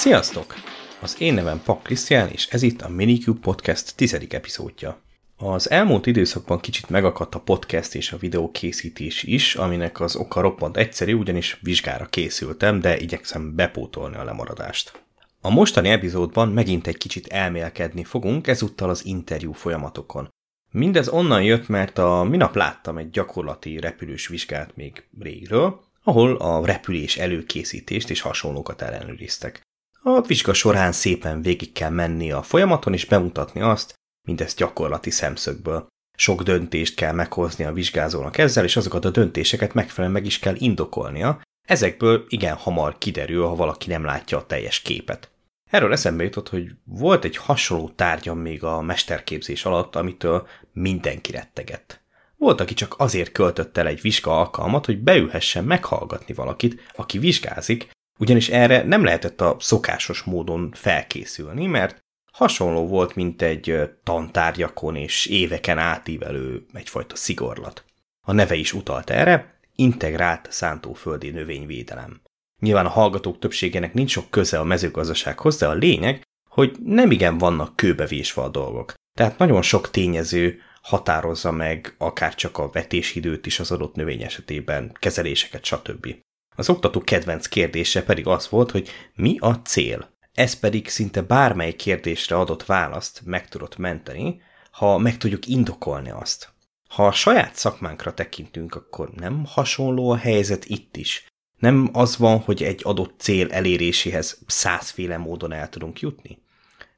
Sziasztok! Az én nevem Pak Krisztián, és ez itt a Minicube Podcast tizedik epizódja. Az elmúlt időszakban kicsit megakadt a podcast és a videó készítés is, aminek az oka roppant egyszerű, ugyanis vizsgára készültem, de igyekszem bepótolni a lemaradást. A mostani epizódban megint egy kicsit elmélkedni fogunk, ezúttal az interjú folyamatokon. Mindez onnan jött, mert a minap láttam egy gyakorlati repülős vizsgát még régről, ahol a repülés előkészítést és hasonlókat ellenőriztek. A vizsga során szépen végig kell menni a folyamaton és bemutatni azt, mindezt gyakorlati szemszögből. Sok döntést kell meghozni a vizsgázónak ezzel, és azokat a döntéseket megfelelően meg is kell indokolnia. Ezekből igen hamar kiderül, ha valaki nem látja a teljes képet. Erről eszembe jutott, hogy volt egy hasonló tárgyam még a mesterképzés alatt, amitől mindenki rettegett. Volt, aki csak azért költött el egy vizsga alkalmat, hogy beülhessen meghallgatni valakit, aki vizsgázik, ugyanis erre nem lehetett a szokásos módon felkészülni, mert hasonló volt, mint egy tantárgyakon és éveken átívelő egyfajta szigorlat. A neve is utalt erre, integrált szántóföldi növényvédelem. Nyilván a hallgatók többségének nincs sok köze a mezőgazdasághoz, de a lényeg, hogy nem igen vannak kőbevésve a dolgok. Tehát nagyon sok tényező határozza meg akár csak a vetésidőt is az adott növény esetében, kezeléseket, stb. Az oktató kedvenc kérdése pedig az volt, hogy mi a cél. Ez pedig szinte bármely kérdésre adott választ meg tudott menteni, ha meg tudjuk indokolni azt. Ha a saját szakmánkra tekintünk, akkor nem hasonló a helyzet itt is. Nem az van, hogy egy adott cél eléréséhez százféle módon el tudunk jutni.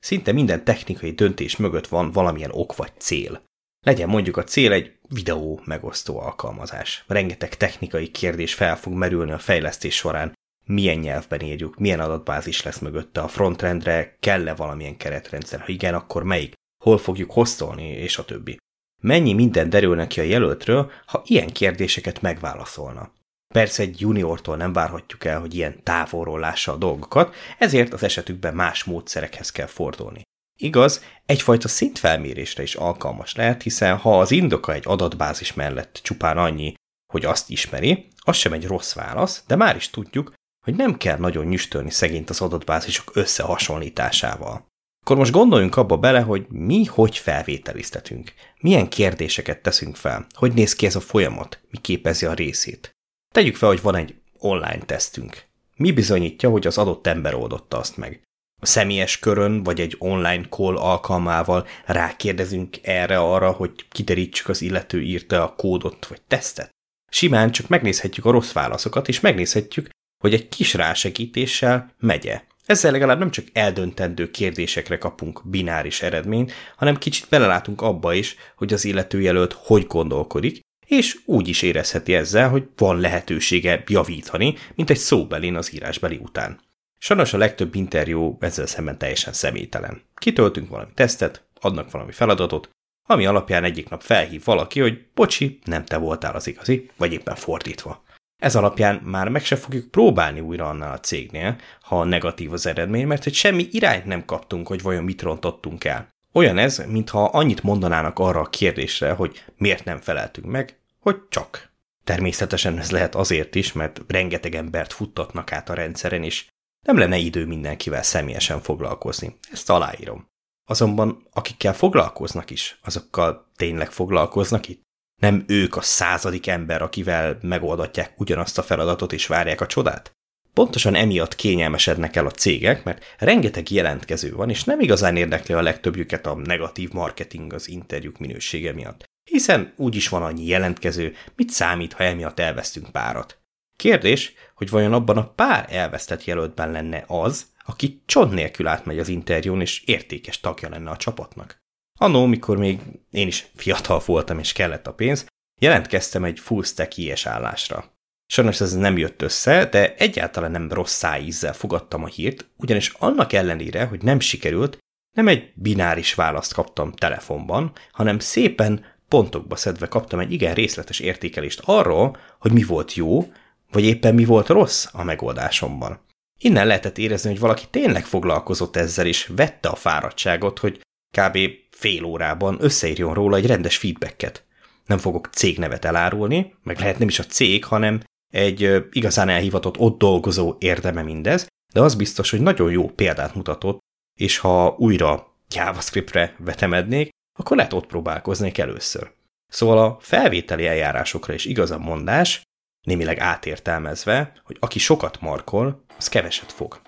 Szinte minden technikai döntés mögött van valamilyen ok vagy cél. Legyen mondjuk a cél egy videó megosztó alkalmazás. Rengeteg technikai kérdés fel fog merülni a fejlesztés során. Milyen nyelvben írjuk, milyen adatbázis lesz mögötte a frontrendre, kell-e valamilyen keretrendszer, ha igen, akkor melyik, hol fogjuk hoztolni, és a többi. Mennyi minden derülne ki a jelöltről, ha ilyen kérdéseket megválaszolna. Persze egy juniortól nem várhatjuk el, hogy ilyen távolról lássa a dolgokat, ezért az esetükben más módszerekhez kell fordulni. Igaz, egyfajta szintfelmérésre is alkalmas lehet, hiszen ha az indoka egy adatbázis mellett csupán annyi, hogy azt ismeri, az sem egy rossz válasz, de már is tudjuk, hogy nem kell nagyon nyüstölni szegényt az adatbázisok összehasonlításával. Akkor most gondoljunk abba bele, hogy mi hogy felvételiztetünk, milyen kérdéseket teszünk fel, hogy néz ki ez a folyamat, mi képezi a részét. Tegyük fel, hogy van egy online tesztünk. Mi bizonyítja, hogy az adott ember oldotta azt meg? Személyes körön, vagy egy online call alkalmával rákérdezünk erre-arra, hogy kiderítsük az illető írta a kódot vagy tesztet? Simán csak megnézhetjük a rossz válaszokat, és megnézhetjük, hogy egy kis rásegítéssel megye. Ezzel legalább nem csak eldöntendő kérdésekre kapunk bináris eredményt, hanem kicsit belelátunk abba is, hogy az illető jelölt hogy gondolkodik, és úgy is érezheti ezzel, hogy van lehetősége javítani, mint egy szóbelin az írásbeli után. Sajnos a legtöbb interjú ezzel szemben teljesen személytelen. Kitöltünk valami tesztet, adnak valami feladatot, ami alapján egyik nap felhív valaki, hogy bocsi, nem te voltál az igazi, vagy éppen fordítva. Ez alapján már meg se fogjuk próbálni újra annál a cégnél, ha negatív az eredmény, mert egy semmi irányt nem kaptunk, hogy vajon mit rontottunk el. Olyan ez, mintha annyit mondanának arra a kérdésre, hogy miért nem feleltünk meg, hogy csak. Természetesen ez lehet azért is, mert rengeteg embert futtatnak át a rendszeren, és nem lenne idő mindenkivel személyesen foglalkozni. Ezt aláírom. Azonban akikkel foglalkoznak is, azokkal tényleg foglalkoznak itt? Nem ők a századik ember, akivel megoldatják ugyanazt a feladatot és várják a csodát? Pontosan emiatt kényelmesednek el a cégek, mert rengeteg jelentkező van, és nem igazán érdekli a legtöbbjüket a negatív marketing az interjúk minősége miatt. Hiszen úgyis van annyi jelentkező, mit számít, ha emiatt elvesztünk párat. Kérdés, hogy vajon abban a pár elvesztett jelöltben lenne az, aki csont nélkül átmegy az interjún, és értékes tagja lenne a csapatnak. Annó, mikor még én is fiatal voltam, és kellett a pénz, jelentkeztem egy full stack ilyes állásra. Sajnos ez nem jött össze, de egyáltalán nem rossz szájízzel fogadtam a hírt, ugyanis annak ellenére, hogy nem sikerült, nem egy bináris választ kaptam telefonban, hanem szépen pontokba szedve kaptam egy igen részletes értékelést arról, hogy mi volt jó, vagy éppen mi volt rossz a megoldásomban. Innen lehetett érezni, hogy valaki tényleg foglalkozott ezzel, és vette a fáradtságot, hogy kb. fél órában összeírjon róla egy rendes feedbacket. Nem fogok cégnevet elárulni, meg lehet nem is a cég, hanem egy igazán elhivatott ott dolgozó érdeme mindez, de az biztos, hogy nagyon jó példát mutatott, és ha újra JavaScriptre vetemednék, akkor lehet ott próbálkoznék először. Szóval a felvételi eljárásokra is igaz a mondás, némileg átértelmezve, hogy aki sokat markol, az keveset fog.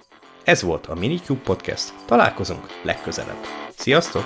Ez volt a Minicube Podcast, találkozunk legközelebb. Sziasztok!